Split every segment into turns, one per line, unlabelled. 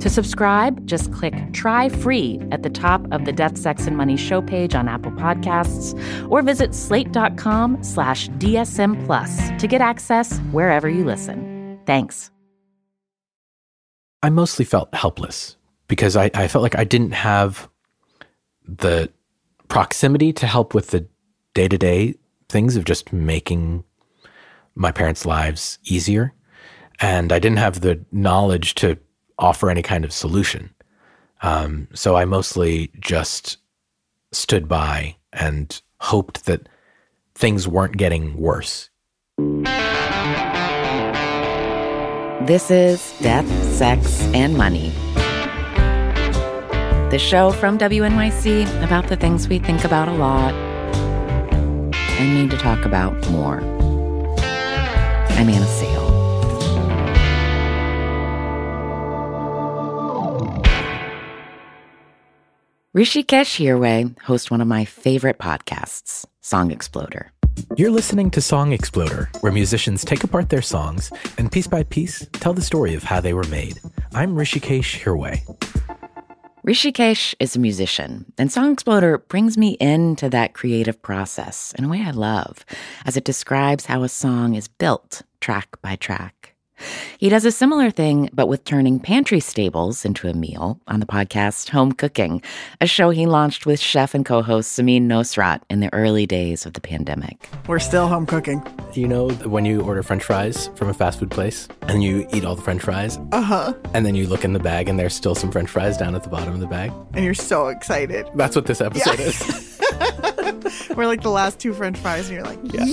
To subscribe, just click Try Free at the top of the Death, Sex, and Money show page on Apple Podcasts or visit slate.com slash DSM Plus to get access wherever you listen. Thanks.
I mostly felt helpless because I, I felt like I didn't have the proximity to help with the day to day things of just making my parents' lives easier. And I didn't have the knowledge to offer any kind of solution. Um, so I mostly just stood by and hoped that things weren't getting worse.
This is Death, Sex, and Money. The show from WNYC about the things we think about a lot and need to talk about more. I'm Anna Sale. Hrishikesh Hirway hosts one of my favorite podcasts, Song Exploder.
You're listening to Song Exploder, where musicians take apart their songs and piece by piece tell the story of how they were made. I'm Hrishikesh Hirway.
Hrishikesh is a musician, and Song Exploder brings me into that creative process in a way I love, as it describes how a song is built track by track. He does a similar thing, but with turning pantry stables into a meal on the podcast Home Cooking, a show he launched with chef and co host Samin Nosrat in the early days of the pandemic.
We're still home cooking.
You know, when you order french fries from a fast food place and you eat all the french fries?
Uh huh.
And then you look in the bag and there's still some french fries down at the bottom of the bag?
And you're so excited.
That's what this episode
Yeah.
is.
We're like the last two french fries, and you're like,
Yeah.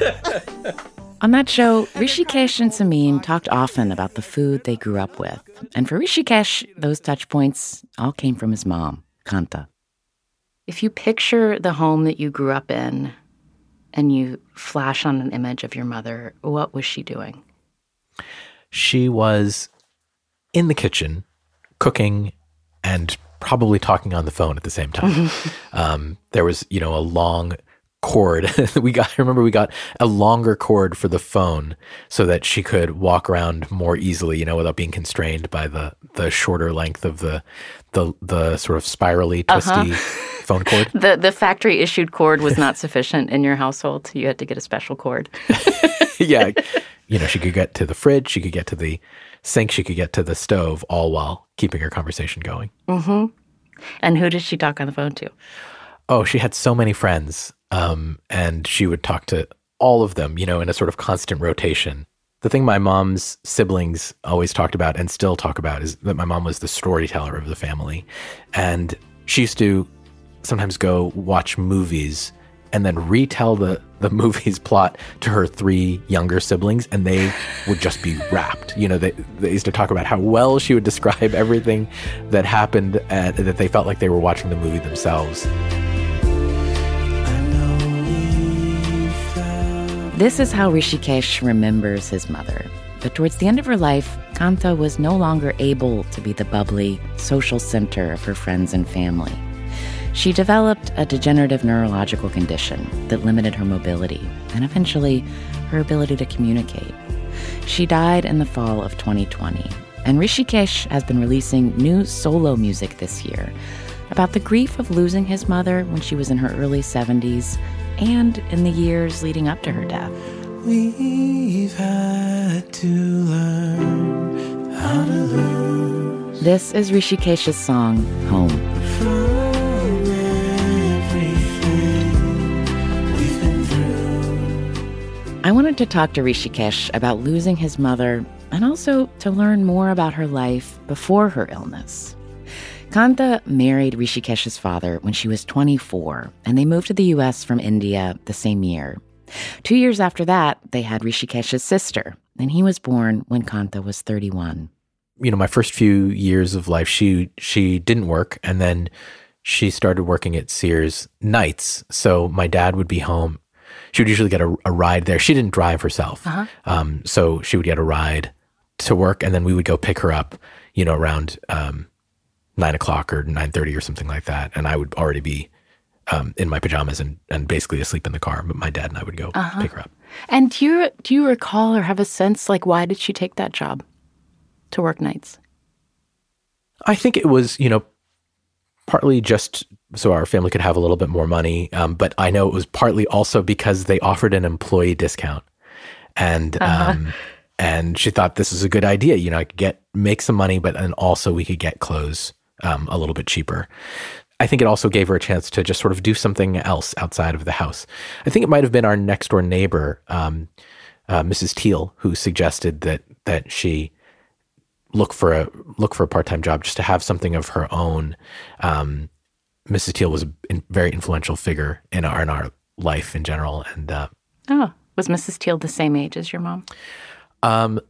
yes!
On that show, Hrishikesh and Samin talked often about the food they grew up with. And for Hrishikesh, those touch points all came from his mom, Kanta. If you picture the home that you grew up in and you flash on an image of your mother, what was she doing?
she was in the kitchen cooking and probably talking on the phone at the same time. um, there was, you know, a long cord. we got, I remember we got a longer cord for the phone so that she could walk around more easily, you know, without being constrained by the, the shorter length of the, the, the sort of spirally twisty phone cord.
The, the factory issued cord was not sufficient in your household. You had to get a special cord.
yeah. You know, she could get to the fridge, she could get to the sink, she could get to the stove, all while keeping her conversation going. Mhm.
And who did she talk on the phone to?
Oh, she had so many friends, um, and she would talk to all of them, you know, in a sort of constant rotation. The thing my mom's siblings always talked about and still talk about is that my mom was the storyteller of the family. And she used to sometimes go watch movies and then retell the, the movie's plot to her three younger siblings, and they would just be rapt. You know, they, they used to talk about how well she would describe everything that happened and that they felt like they were watching the movie themselves.
This is how Hrishikesh remembers his mother. But towards the end of her life, Kanta was no longer able to be the bubbly, social center of her friends and family. She developed a degenerative neurological condition that limited her mobility and eventually her ability to communicate. She died in the fall of 2020, and Hrishikesh has been releasing new solo music this year about the grief of losing his mother when she was in her early 70s and in the years leading up to her death.
We've had to learn how to lose.
This is Hrishikesh's song, Home. I wanted to talk to Hrishikesh about losing his mother and also to learn more about her life before her illness. Kanta married Hrishikesh's father when she was 24, and they moved to the US from India the same year. Two years after that, they had Hrishikesh's sister, and he was born when Kanta was 31.
You know, my first few years of life, she she didn't work, and then she started working at Sears nights. So my dad would be home. She would usually get a, a ride there. She didn't drive herself,
Uh-huh.
um, so she would get a ride to work, and then we would go pick her up. You know, around um, nine o'clock or nine thirty or something like that, and I would already be um, in my pajamas and, and basically asleep in the car. But my dad and I would go
Uh-huh.
pick her up.
And do you do you recall or have a sense like why did she take that job to work nights?
I think it was, you know, partly just so our family could have a little bit more money. Um, but I know it was partly also because they offered an employee discount, and um, and she thought this is a good idea. You know, I could get make some money, but and also we could get clothes um, a little bit cheaper. I think it also gave her a chance to just sort of do something else outside of the house. I think it might have been our next door neighbor, um, uh, Mrs. Teal, who suggested that that she look for a look for a part time job just to have something of her own. Um, Mrs. Teal was a very influential figure in our in our life in general, and uh,
Oh, was Mrs. Teal the same age as your mom?
um,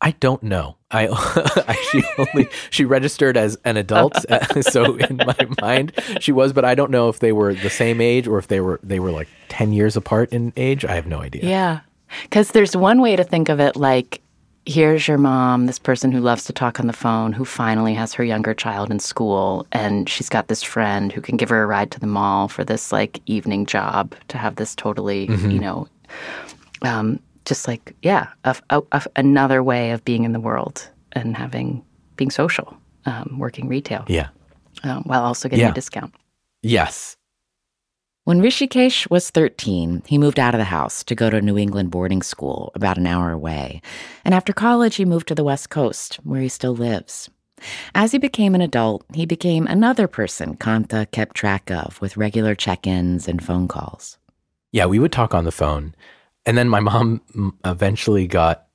I don't know. I, I she only she registered as an adult, so in my mind she was, but I don't know if they were the same age or if they were they were like ten years apart in age. I have no idea.
Yeah. Because there's one way to think of it like, here's your mom, this person who loves to talk on the phone, who finally has her younger child in school, and she's got this friend who can give her a ride to the mall for this like evening job to have this totally, you know, um, just like, yeah, a, a, a- another way of being in the world and having, being social, um, working retail,
Yeah.
um, while also getting
Yeah.
a discount.
Yes.
When Hrishikesh was 13, he moved out of the house to go to New England boarding school about an hour away. And after college, he moved to the West Coast, where he still lives. As he became an adult, he became another person Kanta kept track of with regular check ins and phone calls.
Yeah, we would talk on the phone. And then my mom mm, eventually got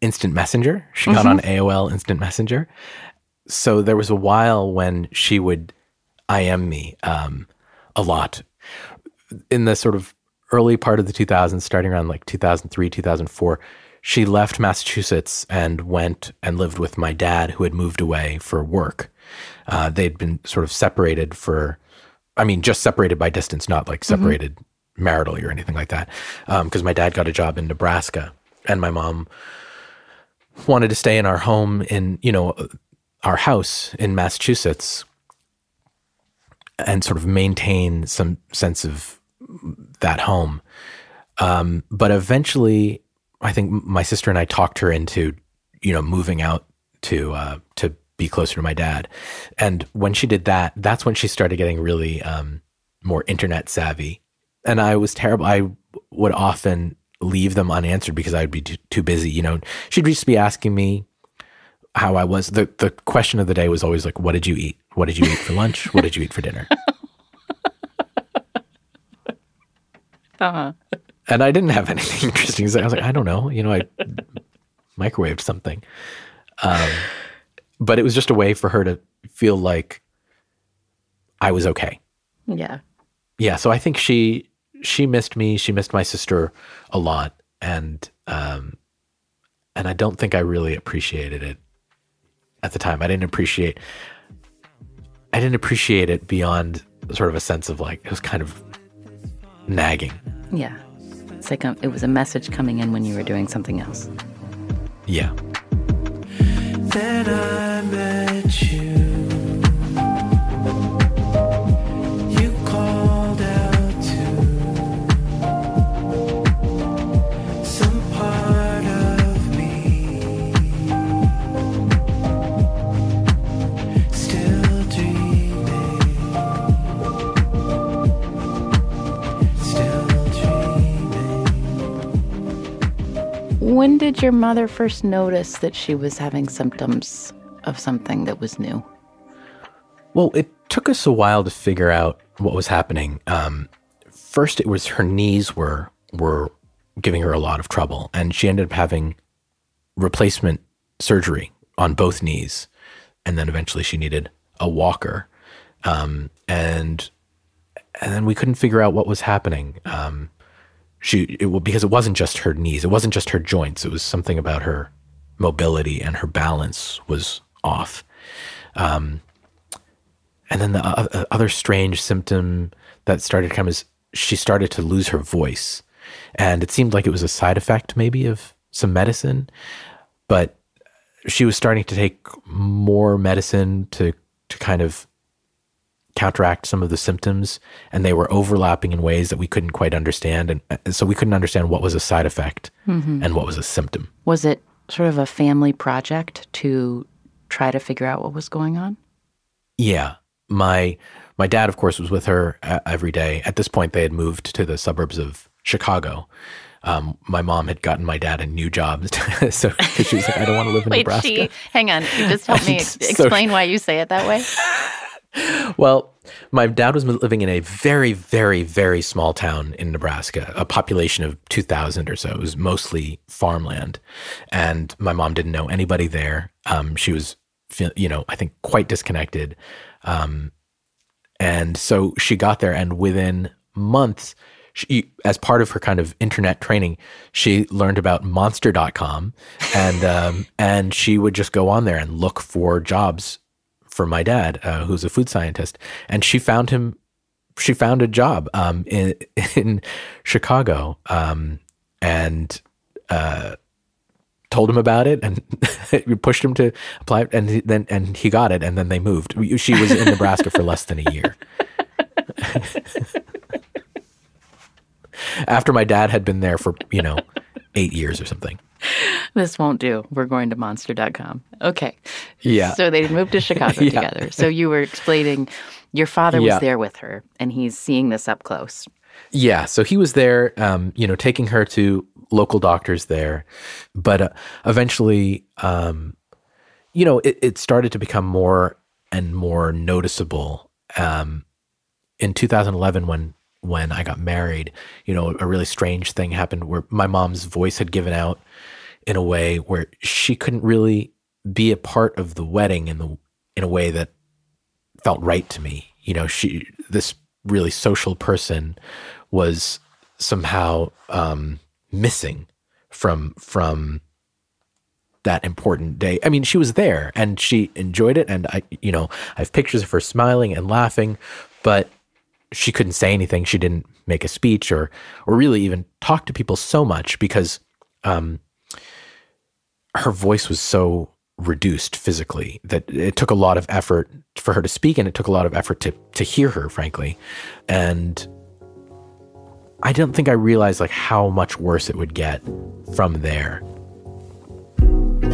instant messenger. She got on AOL instant messenger. So there was a while when she would IM me um, a lot. In the sort of early part of the 2000s, starting around like 2003, 2004, she left Massachusetts and went and lived with my dad, who had moved away for work. Uh, they'd been sort of separated for, I mean, just separated by distance, not like separated maritally or anything like that. Because my dad got a job in Nebraska, and my mom wanted to stay in our home in, you know, our house in Massachusetts and sort of maintain some sense of that home. Um, but eventually, I think my sister and I talked her into, you know, moving out to uh, to be closer to my dad. And when she did that, that's when she started getting really um, more internet savvy. And I was terrible. I would often leave them unanswered because I'd be too, too busy. You know, she'd just be asking me how I was. The the question of the day was always like, "What did you eat? What did you eat for lunch? What did you eat for dinner?"
Uh-huh.
And I didn't have anything interesting. say. I was like, I don't know. You know, I microwaved something. Um, but it was just a way for her to feel like I was okay.
Yeah.
Yeah. So I think she she missed me. She missed my sister a lot, and um, and I don't think I really appreciated it at the time. I didn't appreciate. I didn't appreciate it beyond sort of a sense of like it was kind of nagging.
Yeah. It's like a, it was a message coming in when you were doing something else.
Yeah.
Then I met you. You
When did your mother first notice that she was having symptoms of something that was new?
Well, it took us a while to figure out what was happening. Um, first, it was her knees were were giving her a lot of trouble, and she ended up having replacement surgery on both knees, and then eventually she needed a walker, um, and and then we couldn't figure out what was happening. Um, she it, because it wasn't just her knees, it wasn't just her joints. It was something about her mobility and her balance was off. Um, and then the o- other strange symptom that started to come is she started to lose her voice. And it seemed like it was a side effect, maybe, of some medicine. But she was starting to take more medicine to, to kind of counteract some of the symptoms. And they were overlapping in ways that we couldn't quite understand. And uh, so we couldn't understand what was a side effect and what was a symptom.
Was it sort of a family project to try to figure out what was going on?
Yeah, my my dad, of course, was with her uh, every day. At this point, they had moved to the suburbs of Chicago. Um, my mom had gotten my dad a new job, so she was like, "I don't want to live in
Wait,
Nebraska."
she, hang on. You just help me
So-
explain why you say it that way.
Well, my dad was living in a very, very, very small town in Nebraska, a population of 2,000 or so. It was mostly farmland. And my mom didn't know anybody there. Um, she was, you know, I think quite disconnected. Um, and so she got there, and within months, she, as part of her kind of internet training, she learned about monster.com and, um, and she would just go on there and look for jobs for my dad, uh, who's a food scientist, and she found him. She found a job um, in in Chicago, um, and uh, told him about it, and pushed him to apply, and he- then and he got it, and then they moved. She was in Nebraska for less than a year. After my dad had been there for you know eight years or something.
This won't do. We're going to monster.com. Okay.
Yeah.
So they moved to Chicago
Yeah.
together. So you were explaining your father was there with her and he's seeing this up close.
Yeah, so he was there, um, you know, taking her to local doctors there, but uh, eventually, um, you know, it, it started to become more and more noticeable. Um, in 2011, when when I got married, you know, a really strange thing happened where my mom's voice had given out in a way where she couldn't really be a part of the wedding in the in a way that felt right to me. You know, she this really social person was somehow um, missing from from that important day. I mean, she was there and she enjoyed it, and I, you know, I have pictures of her smiling and laughing, but she couldn't say anything. She didn't make a speech or or really even talk to people so much because um, her voice was so reduced physically that it took a lot of effort for her to speak and it took a lot of effort to to hear her frankly and i don't think i realized like how much worse it would get from there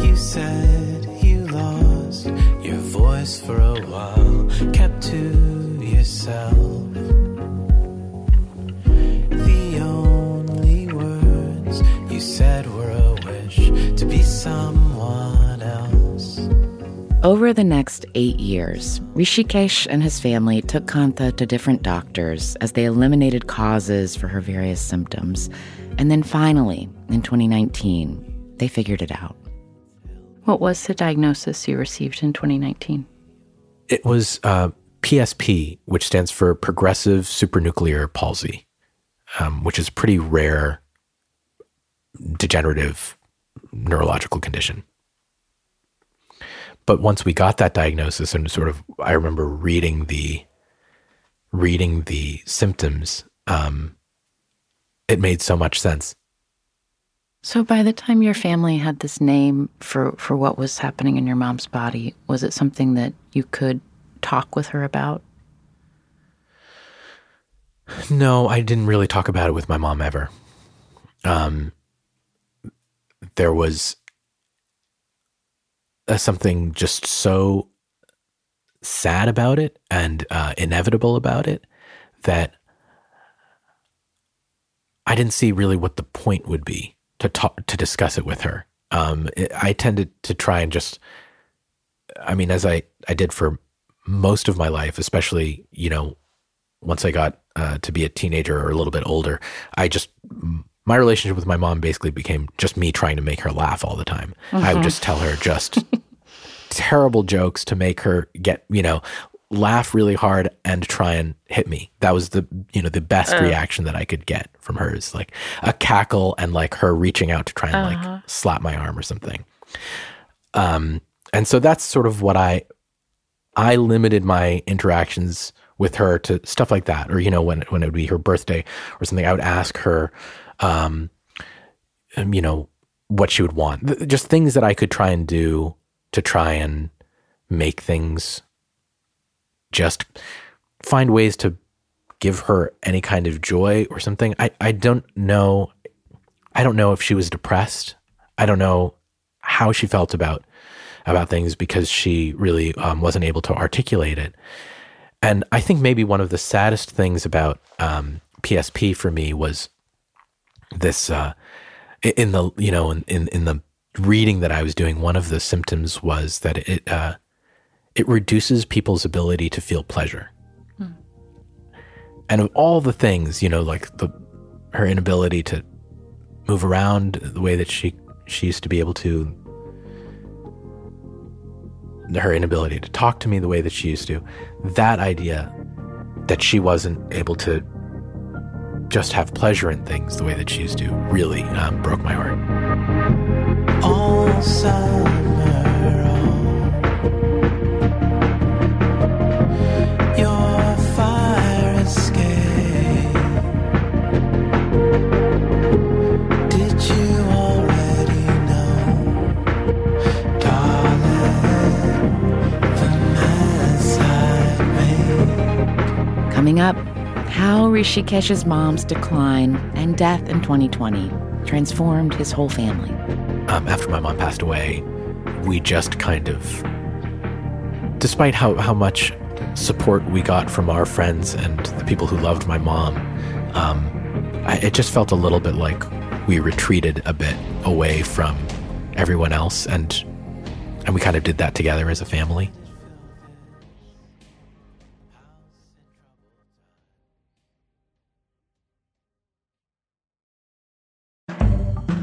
You said you lost your voice for a while, kept to yourself. Someone else.
Over the next eight years, Hrishikesh and his family took Kanta to different doctors as they eliminated causes for her various symptoms. And then finally, in 2019, they figured it out. What was the diagnosis you received in 2019?
it was uh, psp which stands for progressive supranuclear palsy um, which is pretty rare degenerative neurological condition but once we got that diagnosis and sort of i remember reading the reading the symptoms um, it made so much sense
So by the time your family had this name for, for what was happening in your mom's body, was it something that you could talk with her about?
No, I didn't really talk about it with my mom ever. Um, there was uh, something just so sad about it and uh, inevitable about it that I didn't see really what the point would be to talk to discuss it with her. Um, it- I tended to try and just I mean, as I, I did for most of my life, especially, you know, once I got uh, to be a teenager or a little bit older, I just, my relationship with my mom basically became just me trying to make her laugh all the time. I would uh-huh. just tell her just terrible jokes to make her get, you know, laugh really hard and try and hit me. That was the, you know, the best uh. reaction that I could get from her is like a cackle and like her reaching out to try and like uh-huh. slap my arm or something. Um, and so that's sort of what I, I limited my interactions with her to stuff like that, or you know, when when it would be her birthday or something, I would ask her, um, um, you know, what she would want. Just things that I could try and do to try and make things just find ways to give her any kind of joy or something. I, I don't know. I don't know if she was depressed. I don't know how she felt about about things because she really um, wasn't able to articulate it. And I think maybe one of the saddest things about um, PSP for me was this uh, in the you know in, in in the reading that I was doing. One of the symptoms was that it uh, it reduces people's ability to feel pleasure. And of all the things, you know, like the her inability to move around the way that she she used to be able to her inability to talk to me the way that she used to that idea that she wasn't able to just have pleasure in things the way that she used to really um, broke my heart.
All summer
Hrishikesh's mom's decline and death in 2020 transformed his whole family.
um, after my mom passed away, we just kind of, despite how, how much support we got from our friends and the people who loved my mom, um, I, it just felt a little bit like we retreated a bit away from everyone else, and and we kind of did that together as a family.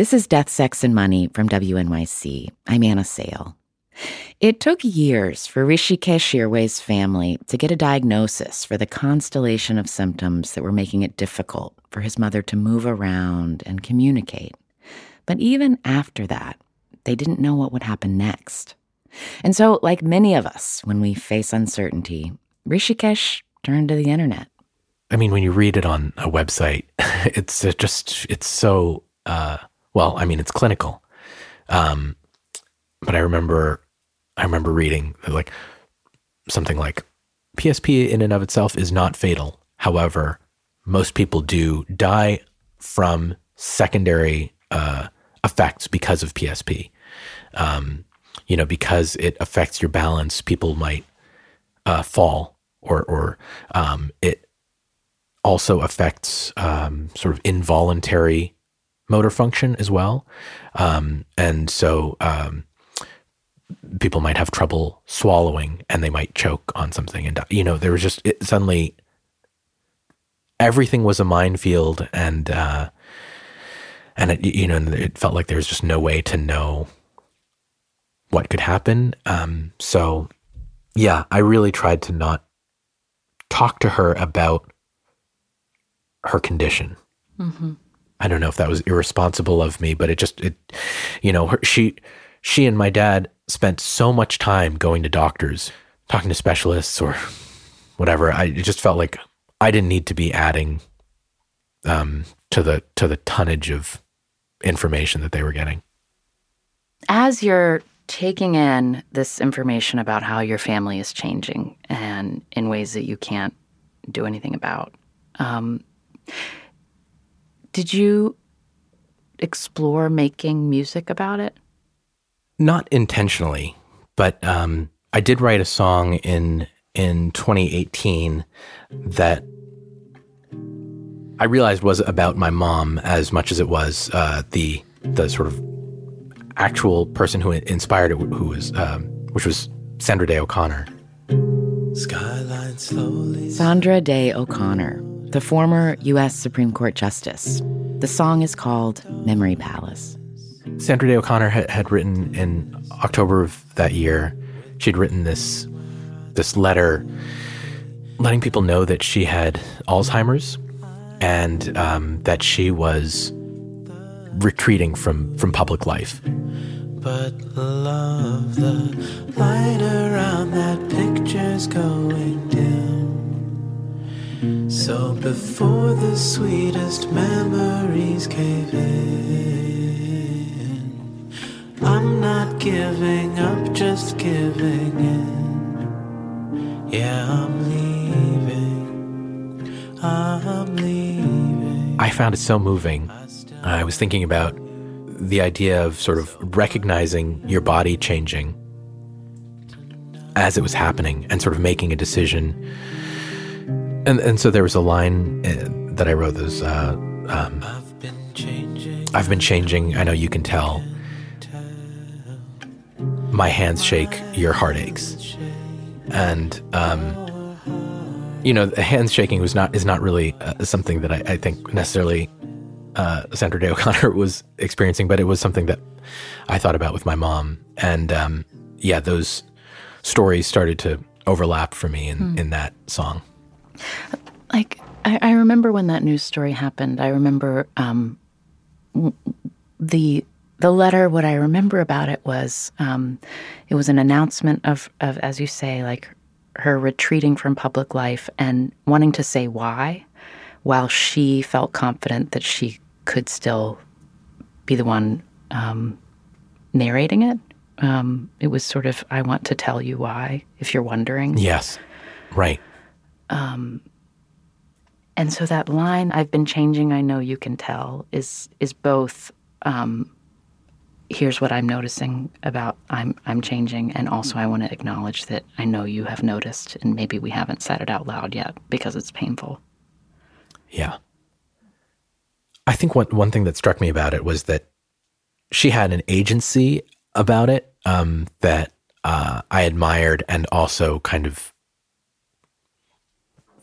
This is Death, Sex, and Money from WNYC. I'm Anna Sale. It took years for Hrishikesh Hirway's family to get a diagnosis for the constellation of symptoms that were making it difficult for his mother to move around and communicate. But even after that, they didn't know what would happen next. And so, like many of us, when we face uncertainty, Hrishikesh turned to the internet.
I mean, when you read it on a website, it's just it's so uh, well. I mean, it's clinical. Um, but I remember, I remember reading like something like PSP in and of itself is not fatal. However, most people do die from secondary uh, effects because of PSP. Um, you know, because it affects your balance, people might uh, fall, or or um, it also affects um, sort of involuntary motor function as well. Um, and so um, people might have trouble swallowing and they might choke on something. And, you know, there was just it, suddenly everything was a minefield and, uh, and it, you know, it felt like there was just no way to know what could happen. Um, so yeah, I really tried to not talk to her about her condition. I don't know if that was irresponsible of me, but it just it, you know, her, she she and my dad spent so much time going to doctors, talking to specialists or whatever. I it just felt like I didn't need to be adding um, to the to the tonnage of information that they were getting.
As you're taking in this information about how your family is changing and in ways that you can't do anything about, um, did you explore making music about it?
Not intentionally, but um, I did write a song in in 2018 that I realized was about my mom as much as it was uh, the the sort of actual person who inspired it, who was um, which was Sandra Day O'Connor.
Skyline slowly.
Sandra Day O'Connor, the former U.S. Supreme Court Justice. The song is called Memory Palace.
Sandra Day O'Connor had, had written in October of that year. She'd written this this letter letting people know that she had Alzheimer's and um, that she was retreating from from public life.
But love, the light around that picture's going dim. So before the sweetest memories cave in, I'm not giving up, just giving in. Yeah, I'm leaving. I'm leaving.
I found it so moving. I was thinking about the idea of sort of recognizing your body changing as it was happening and sort of making a decision. And and so there was a line uh, that I wrote that uh, um,
I've been changing.
I've been changing. I know you can tell. My hands shake, your heart aches. And, um, you know, the hands shaking was not, is not really uh, something that I, I think necessarily uh, Sandra Day O'Connor was experiencing, but it was something that I thought about with my mom. And um, yeah, those stories started to overlap for me in, in that song.
Like, I, I remember when that news story happened. I remember um, the the letter. What I remember about it was um, it was an announcement of of as you say, like her retreating from public life and wanting to say why, while she felt confident that she could still be the one um, narrating it. Um, it was sort of, I want to tell you why, if you're wondering.
Yes. Right.
And so that line, I've been changing, I know you can tell, is is both um, here's what I'm noticing about I'm I'm changing and also I want to acknowledge that I know you have noticed and maybe we haven't said it out loud yet because it's painful.
Yeah. I think one one thing that struck me about it was that she had an agency about it um, that uh, I admired and also kind of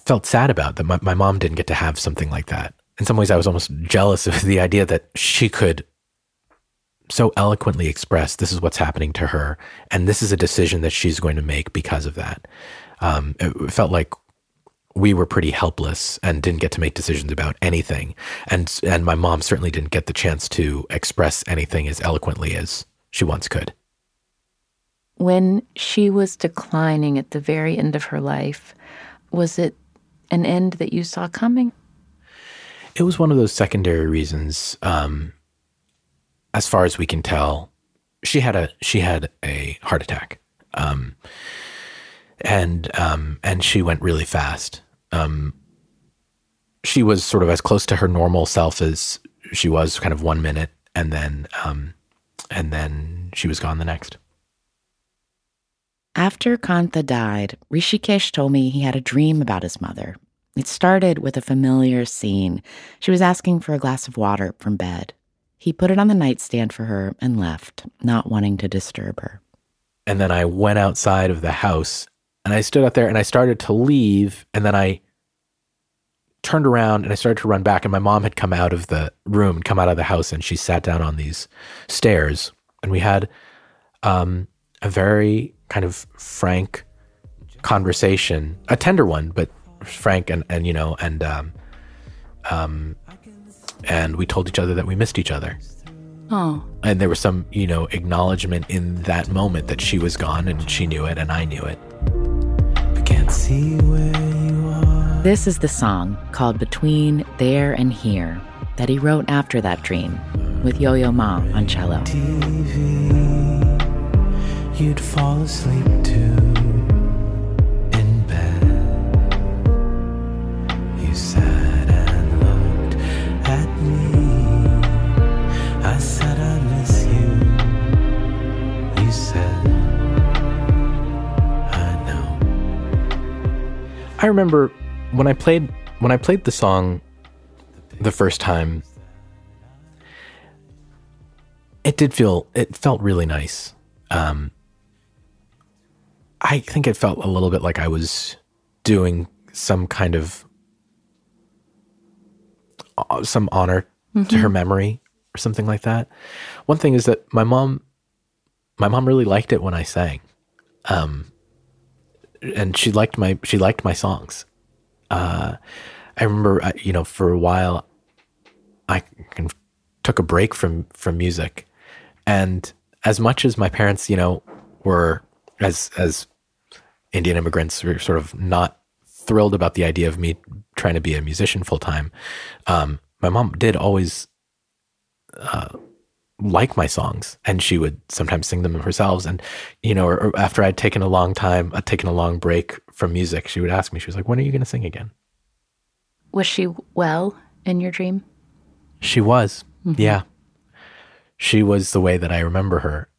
felt sad about that my, my mom didn't get to have something like that. In some ways, I was almost jealous of the idea that she could so eloquently express this is what's happening to her, and this is a decision that she's going to make because of that. Um, it felt like we were pretty helpless and didn't get to make decisions about anything, and and my mom certainly didn't get the chance to express anything as eloquently as she once could.
When she was declining at the very end of her life, was it an end that you saw coming?
It was one of those secondary reasons. Um, as far as we can tell, she had a she had a heart attack, um, and um, and she went really fast. Um, she was sort of as close to her normal self as she was, kind of one minute, and then um, and then she was gone the next.
After Kanta died, Hrishikesh told me he had a dream about his mother. It started with a familiar scene. She was asking for a glass of water from bed. He put it on the nightstand for her and left, not wanting to disturb her.
And then I went outside of the house and I stood out there and I started to leave. And then I turned around and I started to run back. And my mom had come out of the room, come out of the house, and she sat down on these stairs. And we had um, a very kind of frank conversation, a tender one, but frank and, and you know, and um, um, and we told each other that we missed each other.
Oh,
And there was some, you know, acknowledgement in that moment that she was gone and she knew it and I knew it.
I can't see where you are.
this is the song called Between There and Here that he wrote after that dream with Yo Yo Ma on cello.
TV, you'd fall asleep too in bed. You sat and looked at me. I said I miss you. You said I know.
I remember when I played when I played the song the first time it did feel it felt really nice. Um I think it felt a little bit like I was doing some kind of uh, some honor to her memory or something like that. One thing is that my mom my mom really liked it when I sang and she liked my she liked my songs. Uh, I remember, you know, for a while, I took a break from from music, and as much as my parents, you know, were as as Indian immigrants were sort of not thrilled about the idea of me trying to be a musician full time. Um, my mom did always uh, like my songs, and she would sometimes sing them herself. And you know, or, or after I'd taken a long time, I'd taken a long break from music, she would ask me, she was like, "When are you going to sing again?"
Was she well in your dream?
She was, yeah. She was the way that I remember her,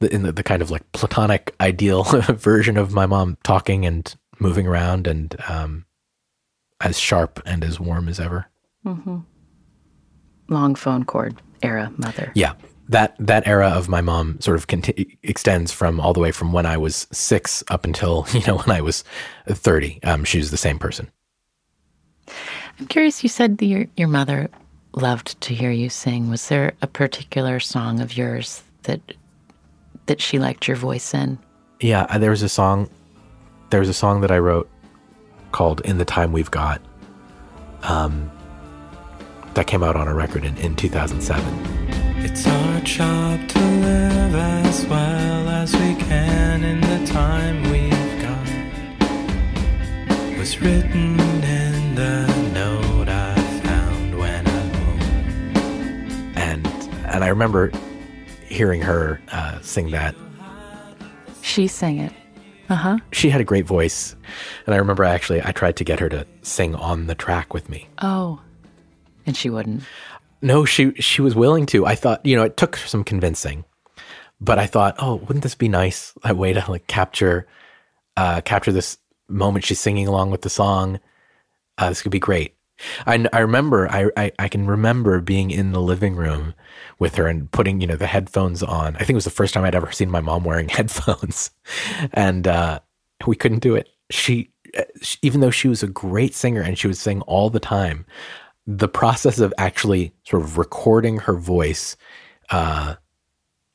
the, in the, the kind of like platonic ideal version of my mom talking and moving around and um, as sharp and as warm as ever.
Long phone cord era mother.
Yeah, that that era of my mom sort of conti- extends from all the way from when I was six up until you know when I was thirty. Um, she was the same person.
I'm curious. You said that your your mother loved to hear you sing. Was there a particular song of yours that that she liked your voice in?
Yeah, uh, there was a song. There was a song that I wrote called "In the Time We've Got." Um, that came out on a record in, in 2007.
It's our job to live as well as we can in the time we've got. Was written in the note I found when I'm home.
and and I remember hearing her uh, sing that.
She sang it. Uh huh.
She had a great voice, and I remember actually I tried to get her to sing on the track with me.
Oh, and she wouldn't.
No, she she was willing to. I thought you know it took some convincing, but I thought, oh, wouldn't this be nice? A way to like capture uh, capture this moment she's singing along with the song. Uh, this could be great. I, I remember I, I I can remember being in the living room with her and putting you know the headphones on. I think it was the first time I'd ever seen my mom wearing headphones, and uh, we couldn't do it. She, uh, she even though she was a great singer and she would sing all the time, the process of actually sort of recording her voice uh,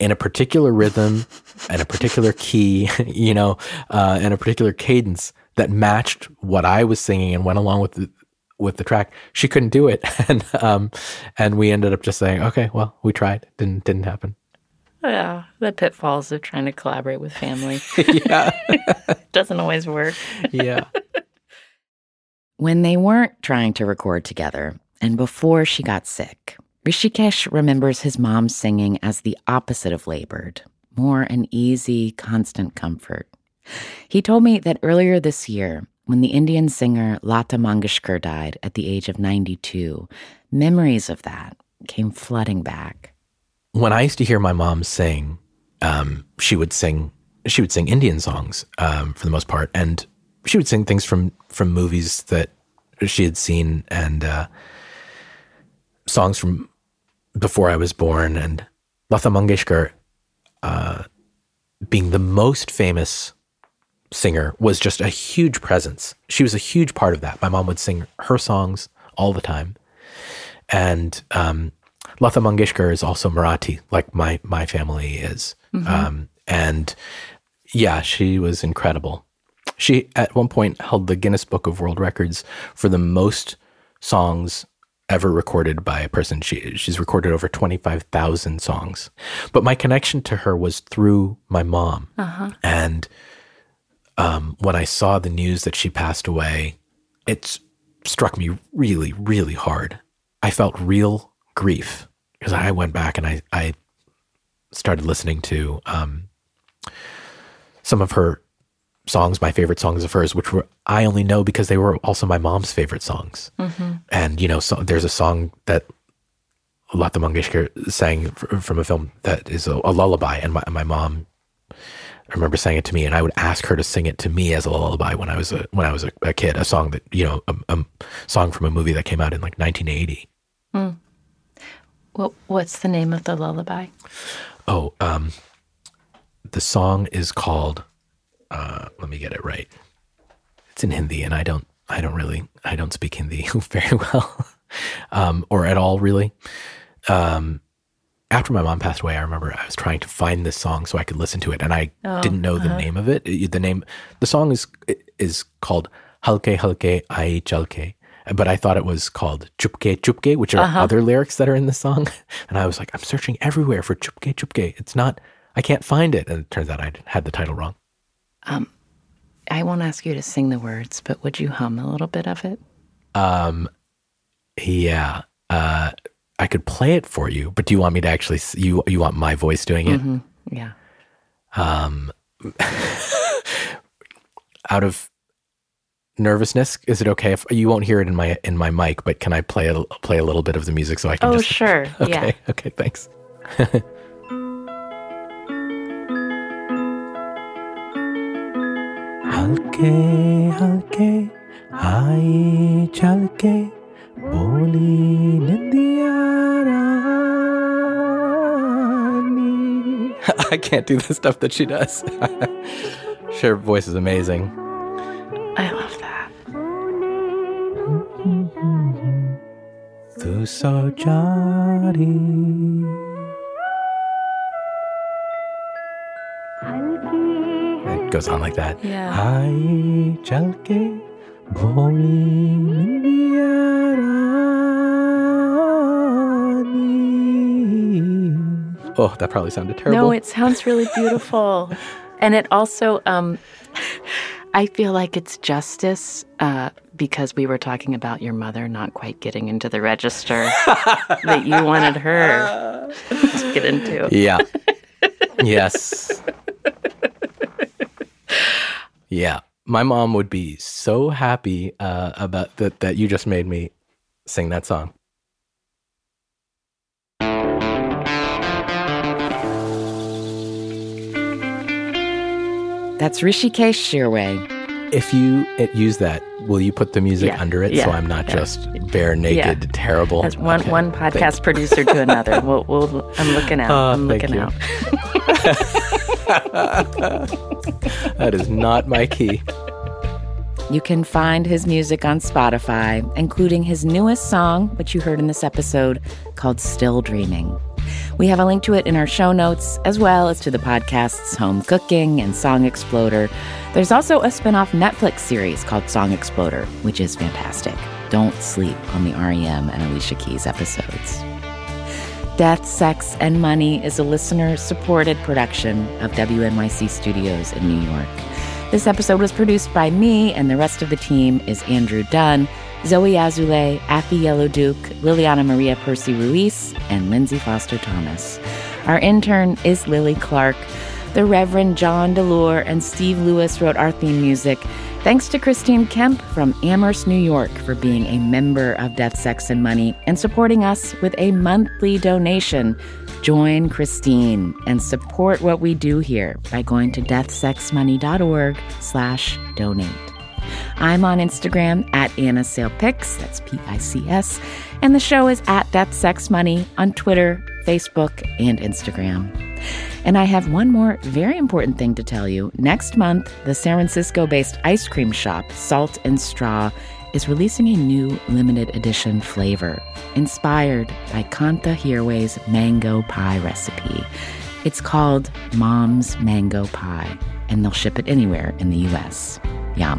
in a particular rhythm and a particular key, you know, uh, and a particular cadence that matched what I was singing and went along with the with the track. She couldn't do it, and um, and we ended up just saying, okay, well, we tried. Didn't didn't happen.
Yeah, the pitfalls of trying to collaborate with family
yeah,
doesn't always work.
yeah.
When they weren't trying to record together, and before she got sick, Hrishikesh remembers his mom singing as the opposite of labored, more an easy, constant comfort. He told me that earlier this year, when the Indian singer Lata Mangeshkar died at the age of 92, memories of that came flooding back.
when I used to hear my mom sing, um, she would sing she would sing Indian songs um, for the most part, and she would sing things from from movies that she had seen and uh, songs from before I was born. And Lata Mangeshkar, uh, being the most famous singer, was just a huge presence. She was a huge part of that. My mom would sing her songs all the time, and um, Lata Mangeshkar is also Marathi, like my my family is. Um, and yeah, she was incredible. She at one point held the Guinness Book of World Records for the most songs ever recorded by a person. She she's recorded over twenty five thousand songs, but my connection to her was through my mom. And um, when I saw the news that she passed away, it struck me really, really hard. I felt real grief because I went back and I I started listening to um, some of her songs, my favorite songs of hers, which were I only know because they were also my mom's favorite songs. And you know, so there's a song that Lata Mangeshkar sang from a film that is a, a lullaby, and my my mom, I remember sang it to me, and I would ask her to sing it to me as a lullaby when I was a when I was a, a kid. A song that you know, a, a song from a movie that came out in like 1980.
Well, what's the name of the lullaby?
Oh, um, the song is called. Uh, let me get it right. It's in Hindi, and I don't. I don't really. I don't speak Hindi very well, um, or at all, really. Um, after my mom passed away, I remember I was trying to find this song so I could listen to it, and I didn't know the name of it. The name, the song is is called "Halke Halke Ai Chalke," but I thought it was called "Chupke Chupke," which are other lyrics that are in the song. And I was like, I'm searching everywhere for "Chupke Chupke." It's not. I can't find it, and it turns out I had the title wrong.
Um, I won't ask you to sing the words, but would you hum a little bit of it?
Um, yeah, uh, I could play it for you, but do you want me to actually? s- You you want my voice doing it?
Yeah.
out of nervousness is it okay if you won't hear it in my in my mic but can i play a play a little bit of the music so i can
Oh,
just
sure.
okay
Yeah.
okay thanks हल्के हल्के आई चल के बोली निंदिया रानी I can't do the stuff that she does. Her voice is amazing.
I love that.
तू सो जारी It goes on like that.
Yeah.
Oh, that probably sounded terrible.
No, it sounds really beautiful. and it also, um, I feel like it's justice uh, because we were talking about your mother not quite getting into the register that you wanted her to get into.
Yeah. yes. yeah. My mom would be so happy uh, about that that you just made me sing that song.
That's Hrishikesh Hirway.
If you use that, will you put the music
Yeah,
under it so I'm not
yeah.
just bare naked, terrible?
As one
Okay,
one podcast producer to another. We'll, we'll, I'm looking out.
Oh,
I'm looking out.
That is not my key.
You can find his music on Spotify, including his newest song, which you heard in this episode, called Still Dreaming. We have a link to it in our show notes, as well as to the podcast's Home Cooking and Song Exploder. There's also a spin off Netflix series called Song Exploder, which is fantastic. Don't sleep on the REM and Alicia Keys episodes. Death, Sex, and Money is a listener supported production of WNYC Studios in New York. This episode was produced by me, and the rest of the team is Andrew Dunn, Zoe Azulay, Afi Yellow Duke, Liliana Maria Percy Ruiz, and Lindsay Foster Thomas. Our intern is Lily Clark. The Reverend John DeLore and Steve Lewis wrote our theme music. Thanks to Christine Kemp from Amherst, New York, for being a member of Death, Sex, and Money and supporting us with a monthly donation. Join Christine and support what we do here by going to deathsexmoney.org slash donate. I'm on Instagram at Anna Sale Pics, that's P-I-C-S, and the show is at Death Sex Money on Twitter, Facebook, and Instagram. And I have one more very important thing to tell you. Next month, the San Francisco based ice cream shop, Salt and Straw, is releasing a new limited edition flavor inspired by Kanta Hirway's mango pie recipe. It's called Mom's Mango Pie, and they'll ship it anywhere in the US. Yum.